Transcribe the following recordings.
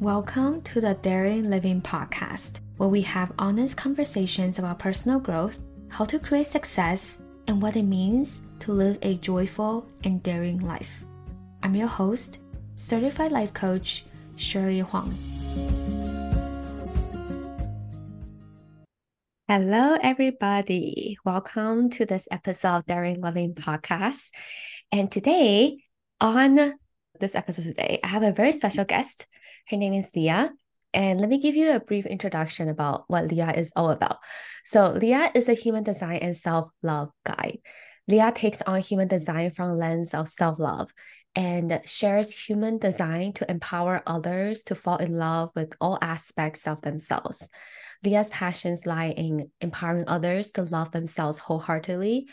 Welcome to the Daring Living Podcast, where we have honest conversations about personal growth, how to create success, and what it means to live a joyful and daring life. I'm your host, certified life coach, Shirley Huang. Hello, everybody. Welcome to this episode of Daring Living Podcast. And today, on this episode today, I have a very special guest. Her name is Leah. And let me give you a brief introduction about what Leah is all about. So, Leah is a human design and self love guide. Leah takes on human design from a lens of self love and shares human design to empower others to fall in love with all aspects of themselves. Leah's passions lie in empowering others to love themselves wholeheartedly,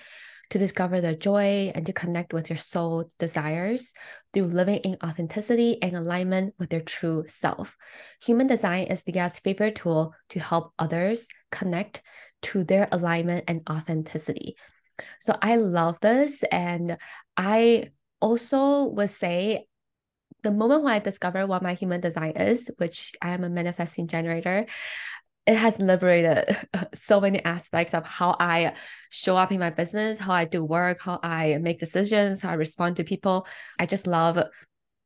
to discover their joy, and to connect with their soul desires through living in authenticity and alignment with their true self. Human design is Leah's favorite tool to help others connect to their alignment and authenticity. So I love this. And I also would say the moment when I discovered what my human design is, which I am a manifesting generator, it has liberated so many aspects of how I show up in my business, how I do work, how I make decisions, how I respond to people. I just love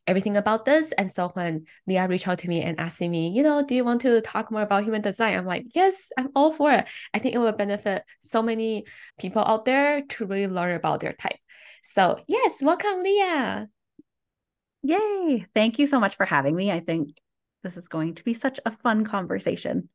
everything about this. And so when Leah reached out to me and asking me, you know, do you want to talk more about human design? I'm like, yes, I'm all for it. I think it will benefit so many people out there to really learn about their type. So yes, welcome, Leah. Yay. Thank you so much for having me. I think this is going to be such a fun conversation.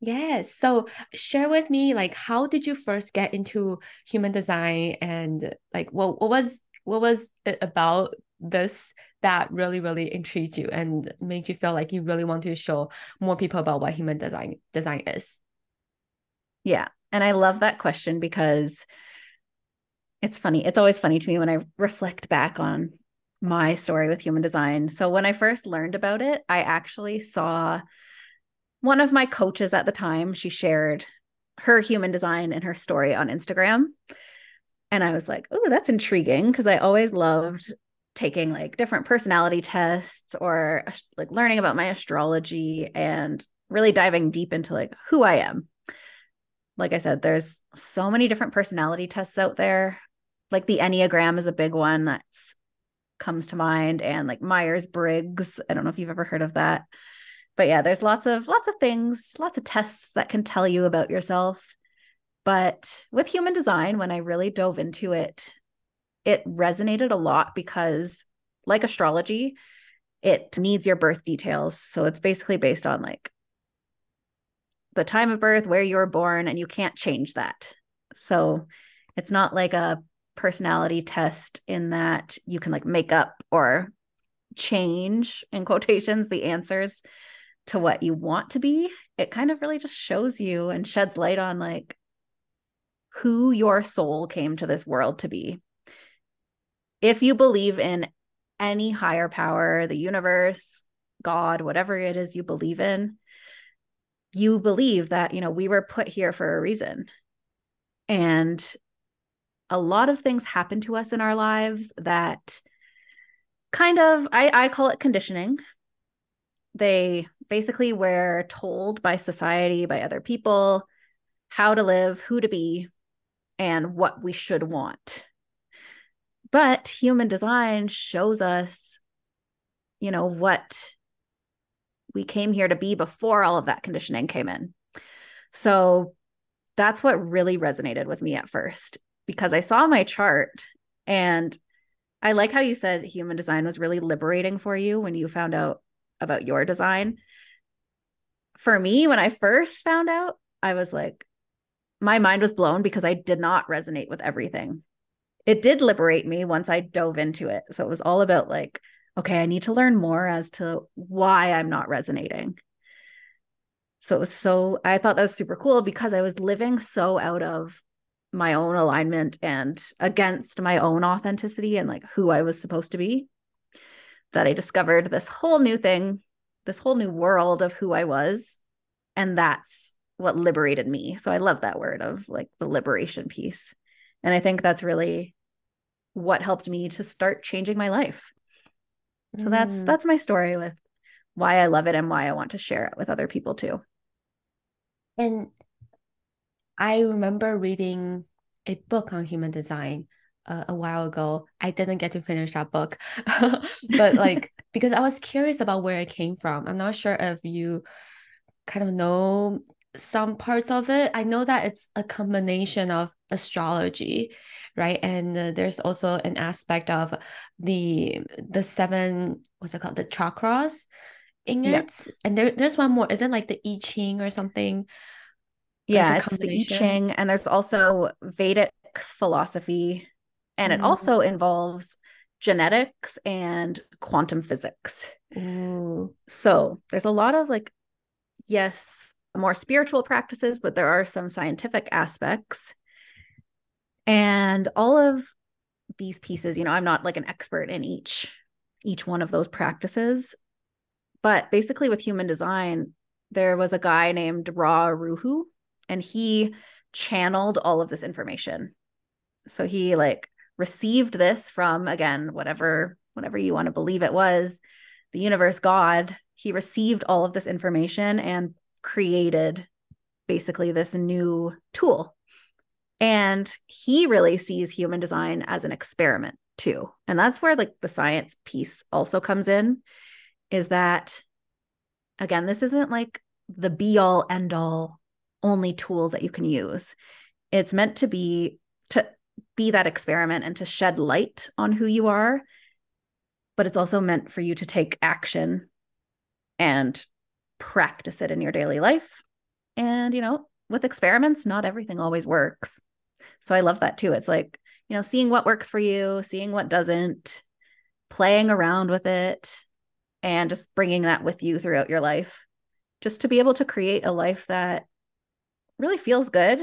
Yes. So share with me like how did you first get into human design and like what, what was what was it about this that really really intrigued you and made you feel like you really want to show more people about what human design design is? Yeah. And I love that question because it's funny. It's always funny to me when I reflect back on my story with human design. So when I first learned about it, I actually saw one of my coaches at the time, she shared her human design and her story on Instagram. And I was like, oh, that's intriguing because I always loved taking like different personality tests or like learning about my astrology and really diving deep into like who I am. Like I said, there's so many different personality tests out there. Like the Enneagram is a big one that's comes to mind and like Myers-Briggs. I don't know if you've ever heard of that. But yeah, there's lots of lots of things, lots of tests that can tell you about yourself. But with human design, when I really dove into it, it resonated a lot because like astrology, it needs your birth details. So it's basically based on like the time of birth, where you were born, and you can't change that. So it's not like a personality test in that you can like make up or change in quotations the answers to what you want to be. It kind of really just shows you and sheds light on like who your soul came to this world to be. If you believe in any higher power the universe god whatever it is you believe in you believe that you know we were put here for a reason. And a lot of things happen to us in our lives that kind of I, I call it conditioning. They basically we're told by society, by other people, how to live, who to be, and what we should want. But human design shows us, you know, what we came here to be before all of that conditioning came in. So that's what really resonated with me at first because I saw my chart and I like how you said human design was really liberating for you when you found out about your design. For me, when I first found out, I was like, my mind was blown because I did not resonate with everything. It did liberate me once I dove into it. So it was all about like, okay, I need to learn more as to why I'm not resonating. So it was so, I thought that was super cool because I was living so out of my own alignment and against my own authenticity and like who I was supposed to be that I discovered this whole new thing, this whole new world of who I was. And that's what liberated me. So I love that word of like the liberation piece. And I think that's really what helped me to start changing my life. So mm. that's that's my story with why I love it and why I want to share it with other people too. And I remember reading a book on human design uh, a while ago. I didn't get to finish that book, but like because I was curious about where it came from. I'm not sure if you kind of know some parts of it. I know that it's a combination of astrology, right? And uh, there's also an aspect of the the seven what's it called the chakras in it. Yeah. And there, there's one more. Is it like the I Ching or something? Yeah, it's the I Ching, and there's also Vedic philosophy, and mm. it also involves genetics and quantum physics. Ooh. So there's a lot of like, yes, more spiritual practices, but there are some scientific aspects. And all of these pieces, you know, I'm not like an expert in each each one of those practices, but basically with human design, there was a guy named Ra Uru Hu, and he channeled all of this information. So he like received this from again whatever whatever you want to believe it was, the universe, God. He received all of this information and created basically this new tool. And he really sees human design as an experiment too. And that's where like the science piece also comes in is that again, this isn't like the be all end all only tool that you can use. It's meant to be to be that experiment and to shed light on who you are, but it's also meant for you to take action and practice it in your daily life. And, you know, with experiments, not everything always works. So I love that too. It's like, you know, seeing what works for you, seeing what doesn't, playing around with it, and just bringing that with you throughout your life, just to be able to create a life that really feels good.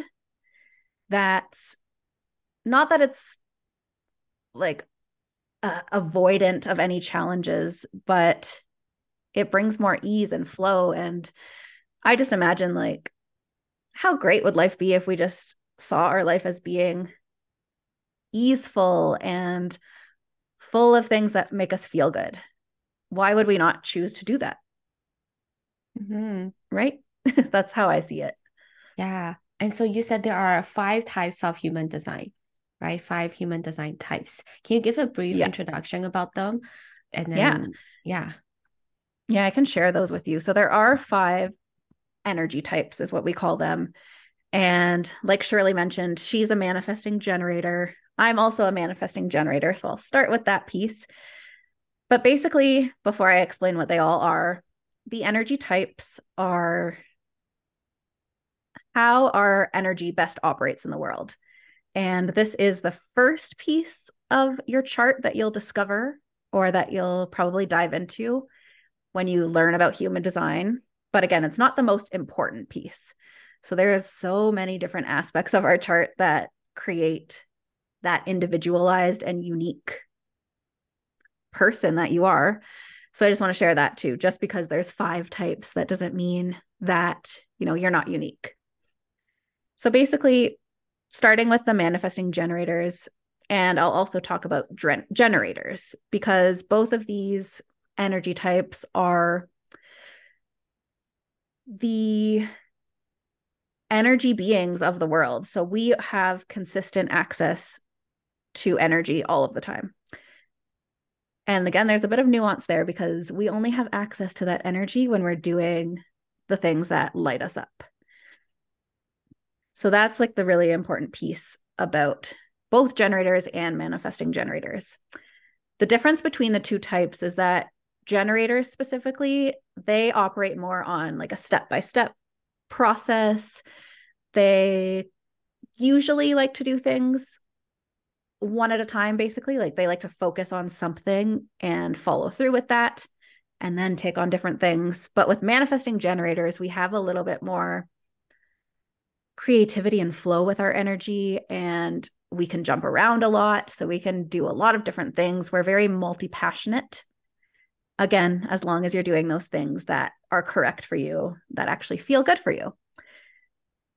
That's not that it's like uh, avoidant of any challenges, but it brings more ease and flow. And I just imagine like how great would life be if we just saw our life as being easeful and full of things that make us feel good. Why would we not choose to do that? Mm-hmm. Right? That's how I see it. Yeah. And so you said there are five types of human design, right? Five human design types. Can you give a brief yeah. introduction about them? And then, yeah. Yeah. Yeah, I can share those with you. So there are five energy types, is what we call them. And like Shirley mentioned, she's a manifesting generator. I'm also a manifesting generator. So I'll start with that piece. But basically, before I explain what they all are, the energy types are how our energy best operates in the world. And this is the first piece of your chart that you'll discover or that you'll probably dive into when you learn about human design. But again, it's not the most important piece. So there's so many different aspects of our chart that create that individualized and unique person that you are. So I just want to share that too. Just because there's five types, that doesn't mean that, you know, you're not unique. So basically, starting with the manifesting generators, and I'll also talk about generators because both of these energy types are the energy beings of the world. So we have consistent access to energy all of the time. And again, there's a bit of nuance there because we only have access to that energy when we're doing the things that light us up. So that's like the really important piece about both generators and manifesting generators. The difference between the two types is that generators specifically, they operate more on like a step by step process. They usually like to do things one at a time, basically. Like they like to focus on something and follow through with that and then take on different things. But with manifesting generators, we have a little bit more creativity and flow with our energy and we can jump around a lot so we can do a lot of different things we're very multi-passionate again as long as you're doing those things that are correct for you that actually feel good for you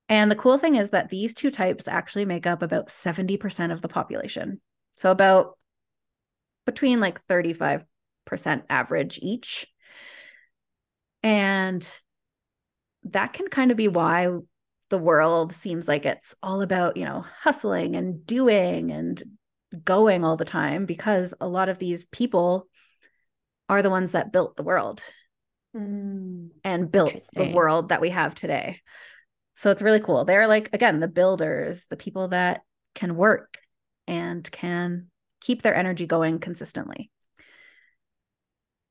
and the cool thing is that these two types actually make up about 70% of the population. So about between like 35% average each. And that can kind of be why the world seems like it's all about, you know, hustling and doing and going all the time because a lot of these people are the ones that built the world mm, and built the world that we have today. So it's really cool. They're like, again, the builders, the people that can work and can keep their energy going consistently.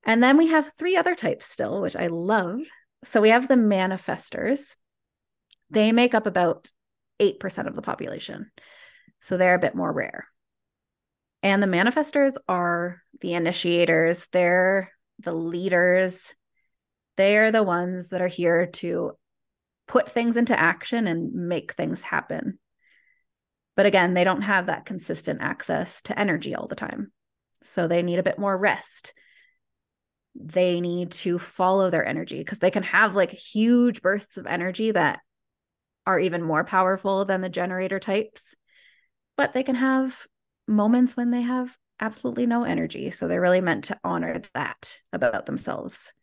And then we have three other types still, which I love. So we have the manifestors. They make up about 8% of the population. So they're a bit more rare. And the manifestors are the initiators, they're the leaders. They're the ones that are here to put things into action and make things happen. But again, they don't have that consistent access to energy all the time. So they need a bit more rest. They need to follow their energy because they can have like huge bursts of energy that are even more powerful than the generator types. But they can have moments when they have absolutely no energy. So they're really meant to honor that about themselves.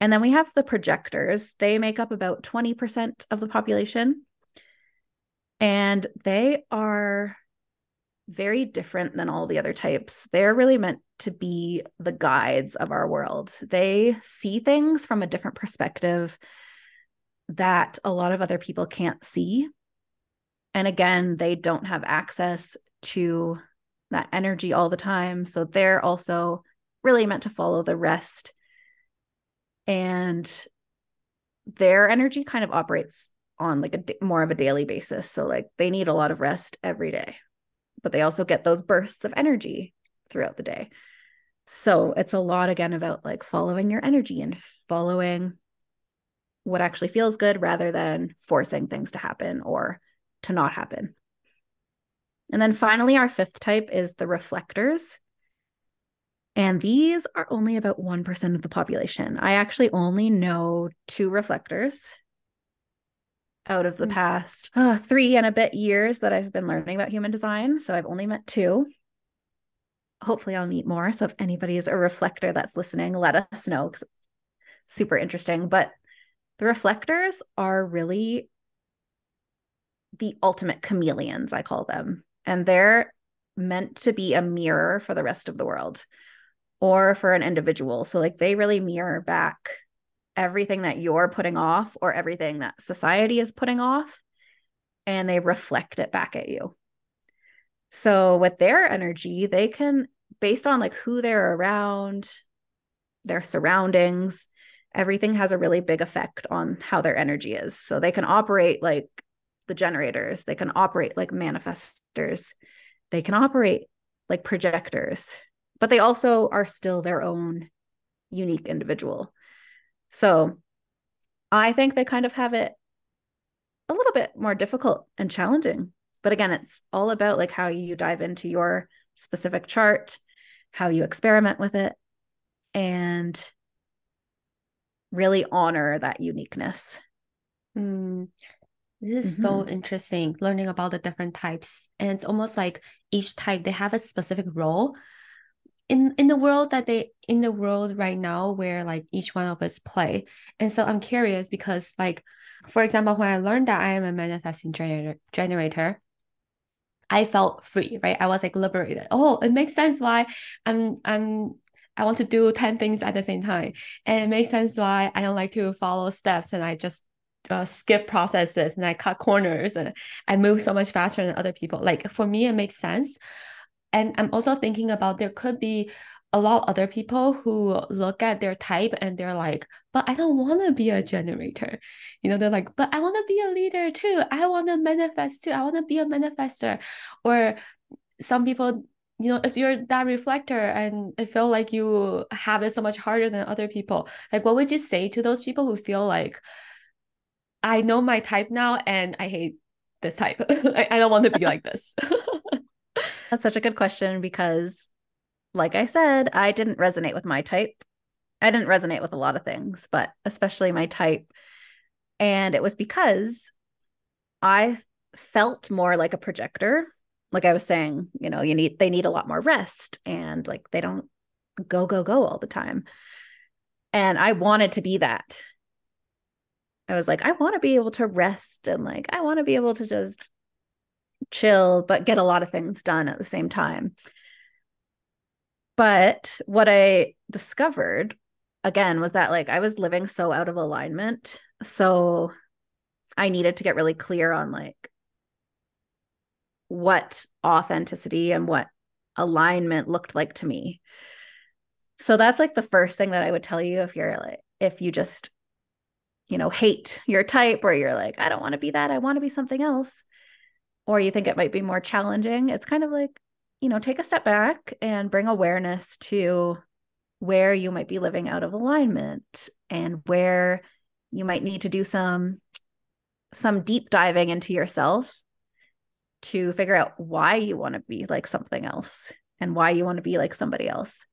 And then we have the projectors. They make up about 20% of the population. And they are very different than all the other types. They're really meant to be the guides of our world. They see things from a different perspective that a lot of other people can't see. And again, they don't have access to that energy all the time. So they're also really meant to follow the rest. And their energy kind of operates on like a more of a daily basis. So like they need a lot of rest every day, but they also get those bursts of energy throughout the day. So it's a lot again about like following your energy and following what actually feels good rather than forcing things to happen or to not happen. And then finally, our fifth type is the reflectors. And these are only about 1% of the population. I actually only know two reflectors out of the mm-hmm. past uh, three and a bit years that I've been learning about human design. So I've only met two. Hopefully, I'll meet more. So if anybody is a reflector that's listening, let us know because it's super interesting. But the reflectors are really the ultimate chameleons, I call them. And they're meant to be a mirror for the rest of the world or for an individual. So, like, they really mirror back everything that you're putting off or everything that society is putting off and they reflect it back at you. So with their energy, they can based on like who they're around, their surroundings, everything has a really big effect on how their energy is. So they can operate like the generators, they can operate like manifestors, they can operate like projectors, but they also are still their own unique individual. So I think they kind of have it a little bit more difficult and challenging. But again, it's all about like how you dive into your specific chart, how you experiment with it, and really honor that uniqueness. Mm, this is mm-hmm. so interesting learning about the different types. And it's almost like each type, they have a specific role in in the world that they in the world right now where like each one of us play and so i'm curious because like for example when i learned that i am a manifesting generator generator i felt free right i was like liberated oh it makes sense why i'm i'm i want to do 10 things at the same time and it makes sense why i don't like to follow steps and i just uh, skip processes and I cut corners and I move so much faster than other people. Like for me, it makes sense. And I'm also thinking about there could be a lot of other people who look at their type and they're like, but I don't want to be a generator. You know, they're like, but I want to be a leader too. I want to manifest too. I want to be a manifester. Or some people, you know, if you're that reflector and I feel like you have it so much harder than other people, like what would you say to those people who feel like, I know my type now and I hate this type. I, I don't want to be like this. That's such a good question because, like I said, I didn't resonate with my type. I didn't resonate with a lot of things, but especially my type. And it was because I felt more like a projector. Like I was saying, you know, you need, they need a lot more rest and like they don't go, go, go all the time. And I wanted to be that. I was like, I want to be able to rest and like, I want to be able to just chill, but get a lot of things done at the same time. But what I discovered again was that like I was living so out of alignment. So I needed to get really clear on like what authenticity and what alignment looked like to me. So that's like the first thing that I would tell you if you're like, if you just, you know, hate your type or you're like, I don't want to be that, I want to be something else, or you think it might be more challenging, it's kind of like, you know, take a step back and bring awareness to where you might be living out of alignment and where you might need to do some some deep diving into yourself to figure out why you want to be like something else and why you want to be like somebody else.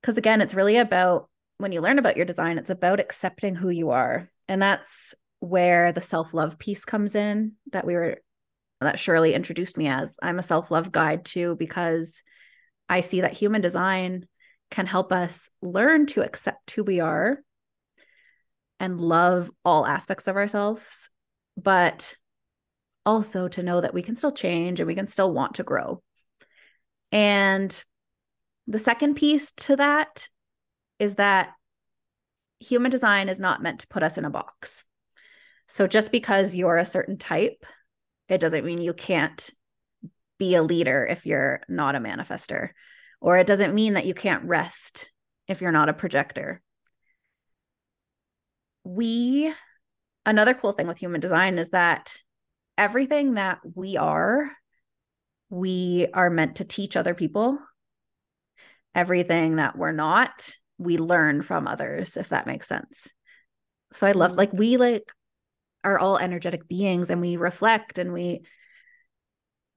Because again it's really about when you learn about your design it's about accepting who you are. And that's where the self-love piece comes in that we were that Shirley introduced me as. I'm a self-love guide too because I see that human design can help us learn to accept who we are and love all aspects of ourselves, but also to know that we can still change and we can still want to grow. And the second piece to that is that human design is not meant to put us in a box. So just because you're a certain type, it doesn't mean you can't be a leader if you're not a manifester or it doesn't mean that you can't rest if you're not a projector. We, another cool thing with human design is that everything that we are, we are meant to teach other people. Everything that we're not, we learn from others, if that makes sense. So I love, mm. like, we like are all energetic beings and we reflect and we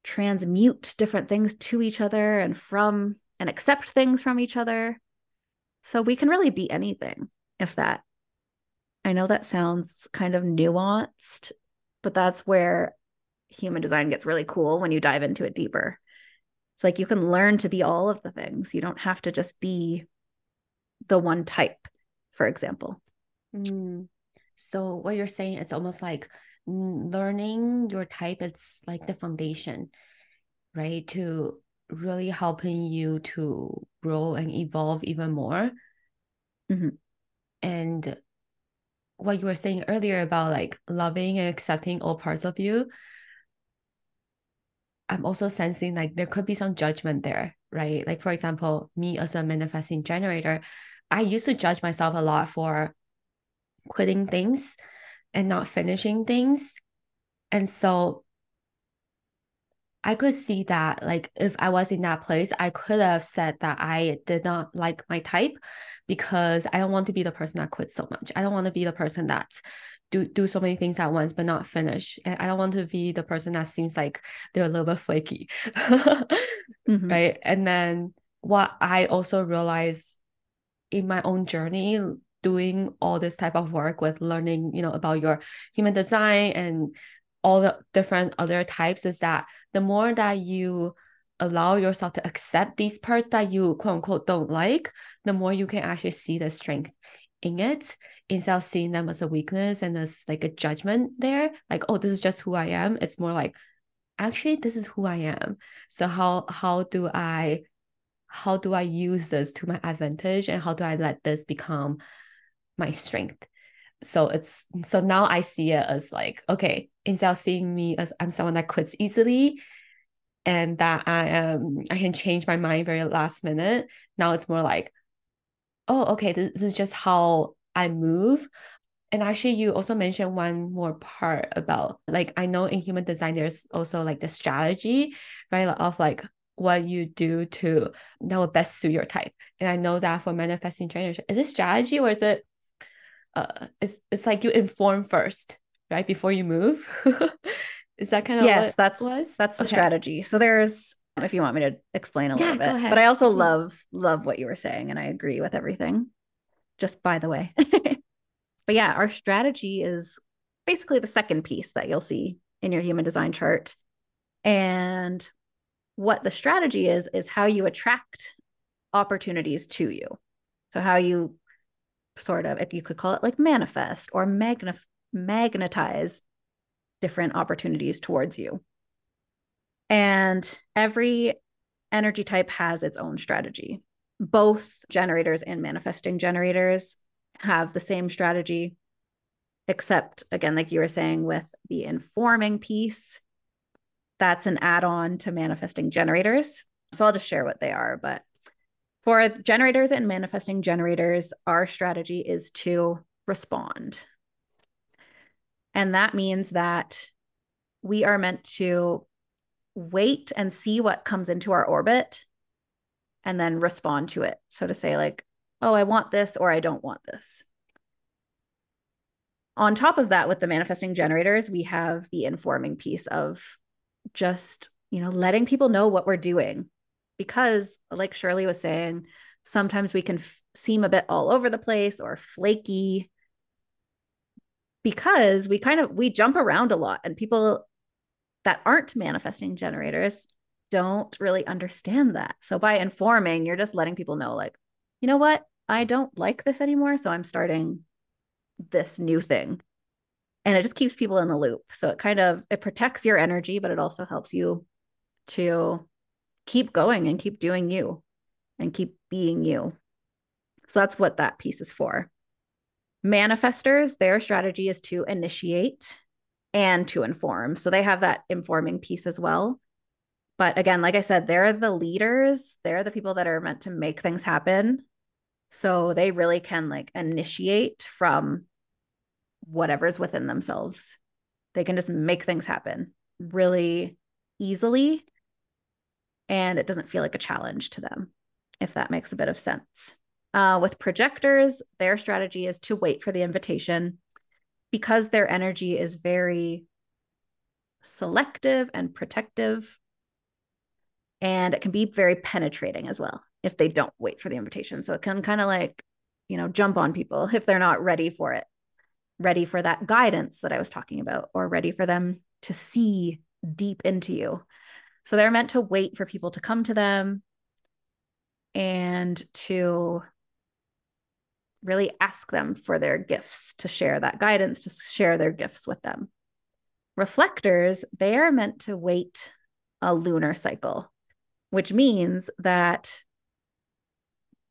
transmute different things to each other and from and accept things from each other. So we can really be anything if that. I know that sounds kind of nuanced, but that's where human design gets really cool when you dive into it deeper. It's like you can learn to be all of the things. You don't have to just be the one type, for example. Mm. So what you're saying, it's almost like learning your type. It's like the foundation, right? To really helping you to grow and evolve even more. Mm-hmm. And what you were saying earlier about like loving and accepting all parts of you, I'm also sensing like there could be some judgment there, right? Like, for example, me as a manifesting generator, I used to judge myself a lot for quitting things and not finishing things. And so I could see that like if I was in that place, I could have said that I did not like my type because I don't want to be the person that quits so much. I don't want to be the person that do do so many things at once but not finish. And I don't want to be the person that seems like they're a little bit flaky. mm-hmm. Right. And then what I also realized in my own journey doing all this type of work with learning, you know, about your human design and all the different other types is that the more that you allow yourself to accept these parts that you quote unquote don't like, the more you can actually see the strength in it instead of seeing them as a weakness and as like a judgment there. Like, oh, this is just who I am. It's more like, actually, this is who I am. So how how do I how do I use this to my advantage and how do I let this become my strength? So it's so now I see it as like okay instead of seeing me as I'm someone that quits easily and that I am I can change my mind very last minute now it's more like oh okay this, this is just how I move. And actually you also mentioned one more part about like I know in human design there's also like the strategy right of like what you do to that will best suit your type. And I know that for manifesting generation is it strategy or is it uh it's it's like you inform first right before you move. Is that kind of yes that's was? that's the okay. strategy. So there's if you want me to explain a yeah, little bit but i also love love what you were saying and i agree with everything. Just by the way. But yeah our strategy is basically the second piece that you'll see in your human design chart. And what the strategy is is how you attract opportunities to you. So how you sort of, you could call it like manifest or magna- magnetize different opportunities towards you. And every energy type has its own strategy. Both generators and manifesting generators have the same strategy, except again, like you were saying, with the informing piece, that's an add on to manifesting generators. So I'll just share what they are. But for generators and manifesting generators, our strategy is to respond. And that means that we are meant to wait and see what comes into our orbit and then respond to it. So to say, like, oh, I want this or I don't want this. On top of that, with the manifesting generators, we have the informing piece of just, you know, letting people know what we're doing. Because, like Shirley was saying, sometimes we can f- seem a bit all over the place or flaky because we kind of we jump around a lot and people that aren't manifesting generators don't really understand that. So by informing, you're just letting people know, like, you know what? I don't like this anymore. So I'm starting this new thing. And it just keeps people in the loop. So it kind of it protects your energy, but it also helps you to keep going and keep doing you and keep being you. So that's what that piece is for. Manifestors, their strategy is to initiate and to inform. So they have that informing piece as well. But again, like I said, they're the leaders, they're the people that are meant to make things happen. So they really can like initiate from whatever's within themselves. They can just make things happen really easily. And it doesn't feel like a challenge to them, if that makes a bit of sense. Uh, with projectors, their strategy is to wait for the invitation. Because their energy is very selective and protective and it can be very penetrating as well if they don't wait for the invitation. So it can kind of like you know jump on people if they're not ready for it ready for that guidance that i was talking about or ready for them to see deep into you so they're meant to wait for people to come to them and to really ask them for their gifts, to share that guidance, to share their gifts with them. Reflectors, they are meant to wait a lunar cycle, which means that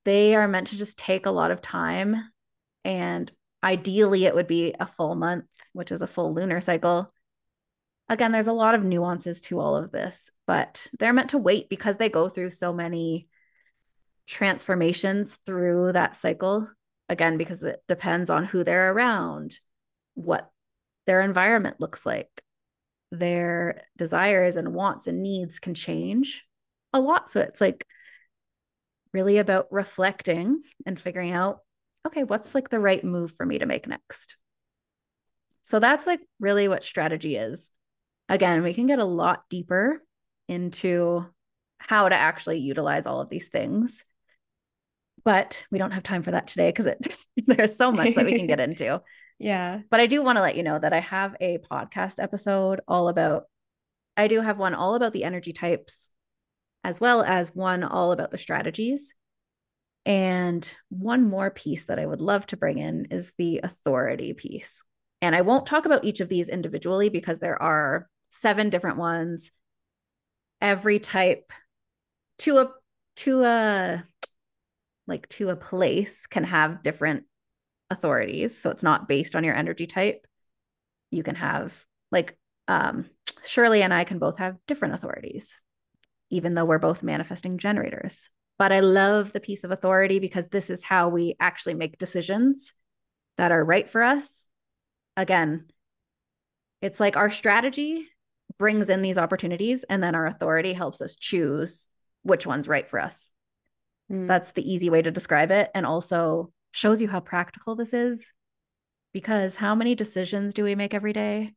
they are meant to just take a lot of time. And ideally, it would be a full month, which is a full lunar cycle. Again, there's a lot of nuances to all of this, but they're meant to wait because they go through so many transformations through that cycle. Again because it depends on who they're around what their environment looks like. Their desires and wants and needs can change a lot. So it's like really about reflecting and figuring out okay what's like the right move for me to make next? So that's like really what strategy is again we can get a lot deeper into how to actually utilize all of these things but we don't have time for that today because it there's so much that we can get into. Yeah. But I do want to let you know that I have a podcast episode all about I do have one all about the energy types as well as one all about the strategies. And one more piece that I would love to bring in is the authority piece. And I won't talk about each of these individually because there are seven different ones. Every type to a to a like to a place can have different authorities. So it's not based on your energy type. You can have like um Shirley and I can both have different authorities, even though we're both manifesting generators. But I love the piece of authority because this is how we actually make decisions that are right for us. Again, it's like our strategy brings in these opportunities, and then our authority helps us choose which one's right for us. Mm. That's the easy way to describe it. And also shows you how practical this is. Because how many decisions do we make every day?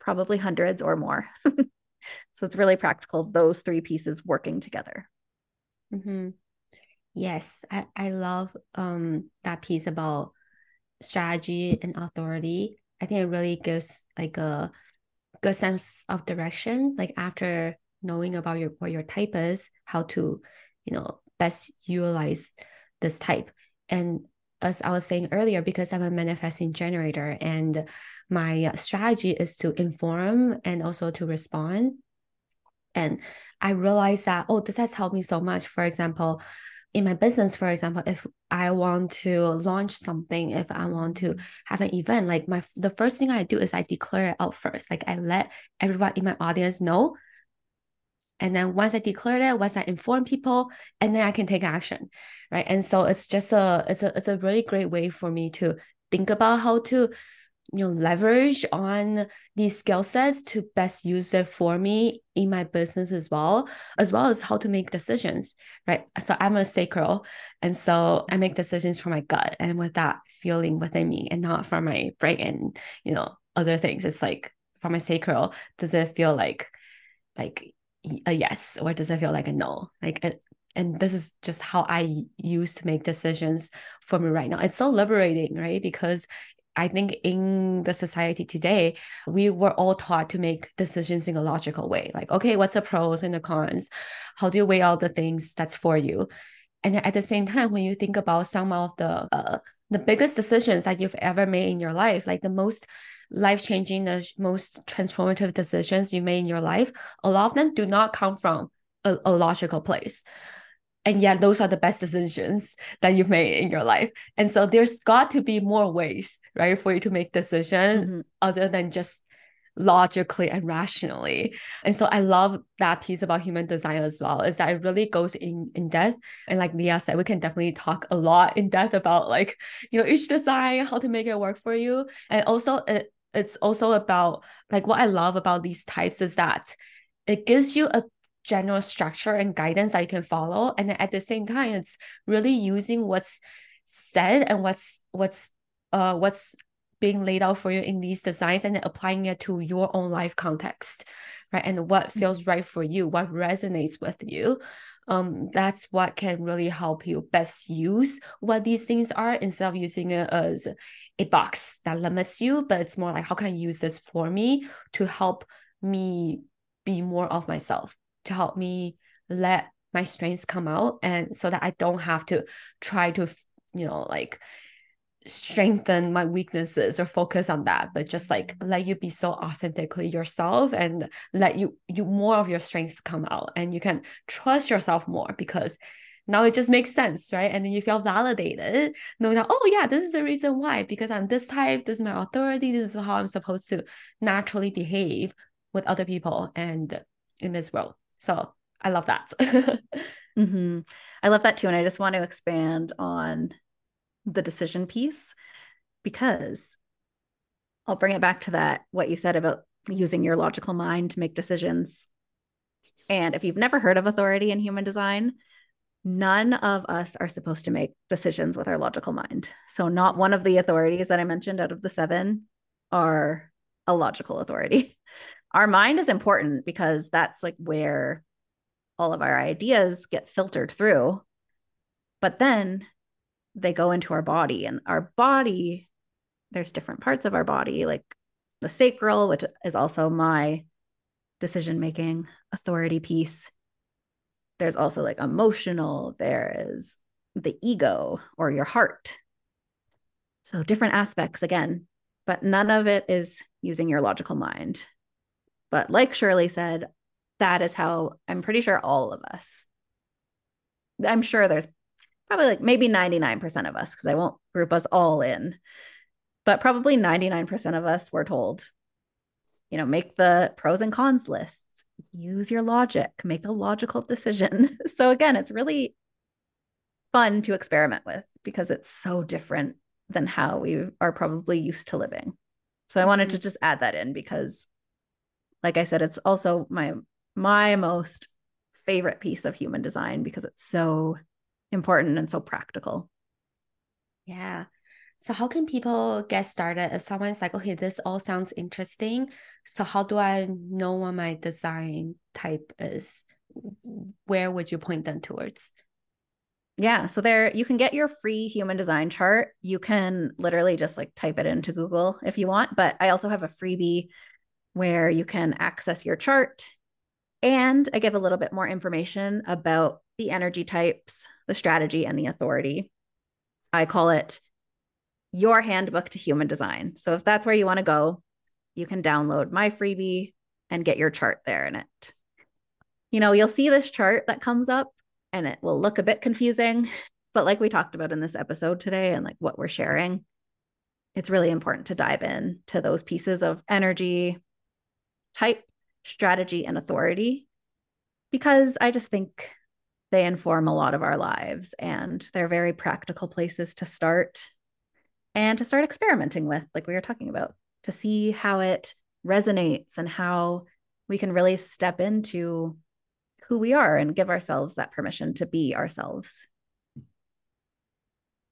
Probably hundreds or more. so it's really practical, those three pieces working together. Mm-hmm. Yes, I, I love um that piece about strategy and authority. I think it really gives like a good sense of direction. Like after knowing about your what your type is, how to you know best utilize this type and as I was saying earlier, because I'm a manifesting generator and my strategy is to inform and also to respond. And I realized that, oh, this has helped me so much. For example, in my business, for example, if I want to launch something, if I want to have an event, like my the first thing I do is I declare it out first. Like I let everyone in my audience know. And then once I declare it, once I inform people, and then I can take action. Right. And so it's just a it's a it's a really great way for me to think about how to you know leverage on these skill sets to best use it for me in my business as well as well as how to make decisions right so i'm a sacral and so i make decisions from my gut and with that feeling within me and not from my brain and you know other things it's like from my sacral does it feel like like a yes or does it feel like a no like it, and this is just how I use to make decisions for me right now. It's so liberating, right? Because I think in the society today, we were all taught to make decisions in a logical way. Like, okay, what's the pros and the cons? How do you weigh out the things that's for you? And at the same time, when you think about some of the uh, the biggest decisions that you've ever made in your life, like the most life changing, the most transformative decisions you made in your life, a lot of them do not come from a, a logical place and yet those are the best decisions that you've made in your life. And so there's got to be more ways right for you to make decisions mm-hmm. other than just logically and rationally. And so i love that piece about human design as well is that it really goes in in depth. And like leah said we can definitely talk a lot in depth about like you know each design how to make it work for you. And also it, it's also about like what i love about these types is that it gives you a general structure and guidance that you can follow. And then at the same time it's really using what's said and what's what's uh what's being laid out for you in these designs and then applying it to your own life context right? And what mm-hmm. feels right for you what resonates with you. Um that's what can really help you best use what these things are instead of using it as a box that limits you but it's more like how can i use this for me to help me be more of myself to help me let my strengths come out and so that I don't have to try to, you know, like strengthen my weaknesses or focus on that but just like let you be so authentically yourself and let you you more of your strengths come out and you can trust yourself more because now it just makes sense right? And then you feel validated knowing that oh yeah this is the reason why because i'm this type this is my authority this is how i'm supposed to naturally behave with other people and in this world so I love that. mm-hmm. I love that too. And I just want to expand on the decision piece because I'll bring it back to that, what you said about using your logical mind to make decisions. And if you've never heard of authority in human design, none of us are supposed to make decisions with our logical mind. So, not one of the authorities that I mentioned out of the seven are a logical authority our mind is important because that's like where all of our ideas get filtered through. But then they go into our body, and our body, there's different parts of our body, like the sacral, which is also my decision making authority piece. There's also like emotional, there is the ego or your heart. So different aspects again, but none of it is using your logical mind. But like Shirley said, that is how I'm pretty sure all of us, I'm sure there's probably like maybe 99% of us, because I won't group us all in, but probably 99% of us were told, you know, make the pros and cons lists, use your logic, make a logical decision. So again, it's really fun to experiment with because it's so different than how we are probably used to living. So I wanted to mm-hmm. just add that in because like I said, it's also my my most favorite piece of human design because it's so important and so practical. Yeah. So how can people get started if someone's like, okay, this all sounds interesting. So how do I know what my design type is? Where would you point them towards? Yeah, so there you can get your free human design chart. You can literally just like type it into Google if you want, but I also have a freebie where you can access your chart. And I give a little bit more information about the energy types, the strategy, and the authority. I call it your handbook to human design. So if that's where you want to go, you can download my freebie and get your chart there in it. You know, you'll see this chart that comes up and it will look a bit confusing, but like we talked about in this episode today and like what we're sharing, it's really important to dive in to those pieces of energy, type, strategy, and authority because I just think they inform a lot of our lives and they're very practical places to start and to start experimenting with, like we were talking about, to see how it resonates and how we can really step into who we are and give ourselves that permission to be ourselves.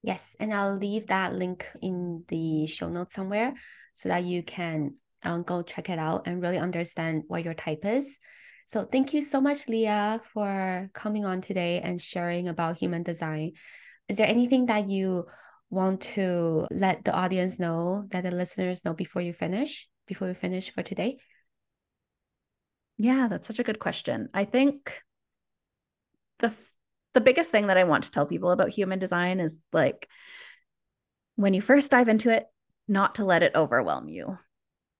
Yes, and I'll leave that link in the show notes somewhere so that you can um, go check it out and really understand what your type is. So thank you so much, Leah, for coming on today and sharing about human design. Is there anything that you want to let the audience know, that the listeners know before you finish, before we finish for today? Yeah, that's such a good question. I think the the biggest thing that I want to tell people about human design is like when you first dive into it, not to let it overwhelm you.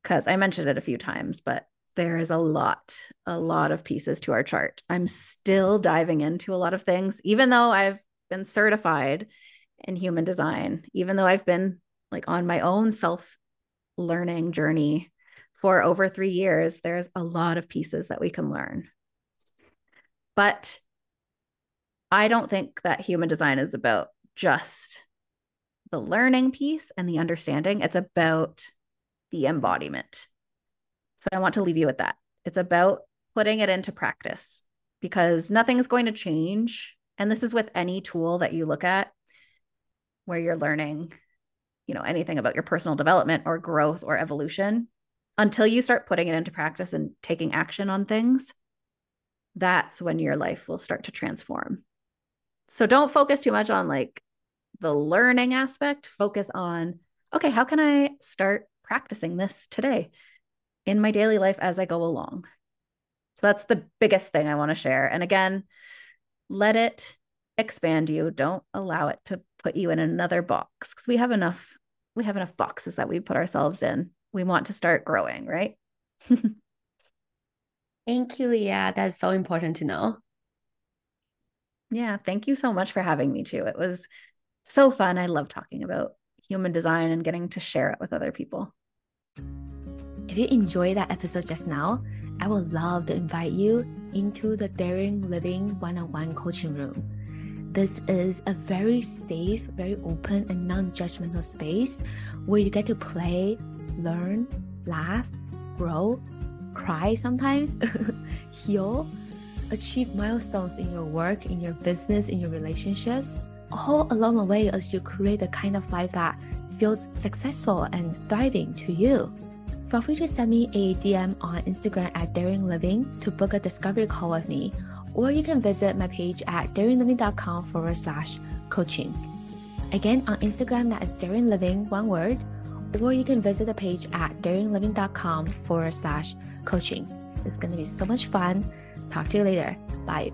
Cuz I mentioned it a few times, but there is a lot, a lot of pieces to our chart. I'm still diving into a lot of things, even though I've been certified in human design, even though I've been like on my own self learning journey for over three years, there's a lot of pieces that we can learn. But I don't think that human design is about just the learning piece and the understanding, it's about the embodiment. So I want to leave you with that. It's about putting it into practice because nothing's going to change. And this is with any tool that you look at where you're learning, you know, anything about your personal development or growth or evolution until you start putting it into practice and taking action on things. That's when your life will start to transform. So don't focus too much on like the learning aspect. Focus on, okay, how can I start practicing this today? in my daily life as I go along. So that's the biggest thing I want to share. And again, let it expand you. Don't allow it to put you in another box because we have enough we have enough boxes that we put ourselves in. We want to start growing, right? thank you, Leah. That's so important to know. Yeah, thank you so much for having me too. It was so fun. I love talking about human design and getting to share it with other people. If you enjoyed that episode just now, I would love to invite you into the Daring Living one on one coaching room. This is a very safe, very open, and non judgmental space where you get to play, learn, laugh, grow, cry sometimes, heal, achieve milestones in your work, in your business, in your relationships, all along the way as you create the kind of life that feels successful and thriving to you. Feel free to send me a DM on Instagram at Daring Living to book a discovery call with me, or you can visit my page at daringliving.com forward slash coaching. Again, on Instagram, that is Daring Living, one word, or you can visit the page at daringliving.com forward slash coaching. It's going to be so much fun. Talk to you later. Bye.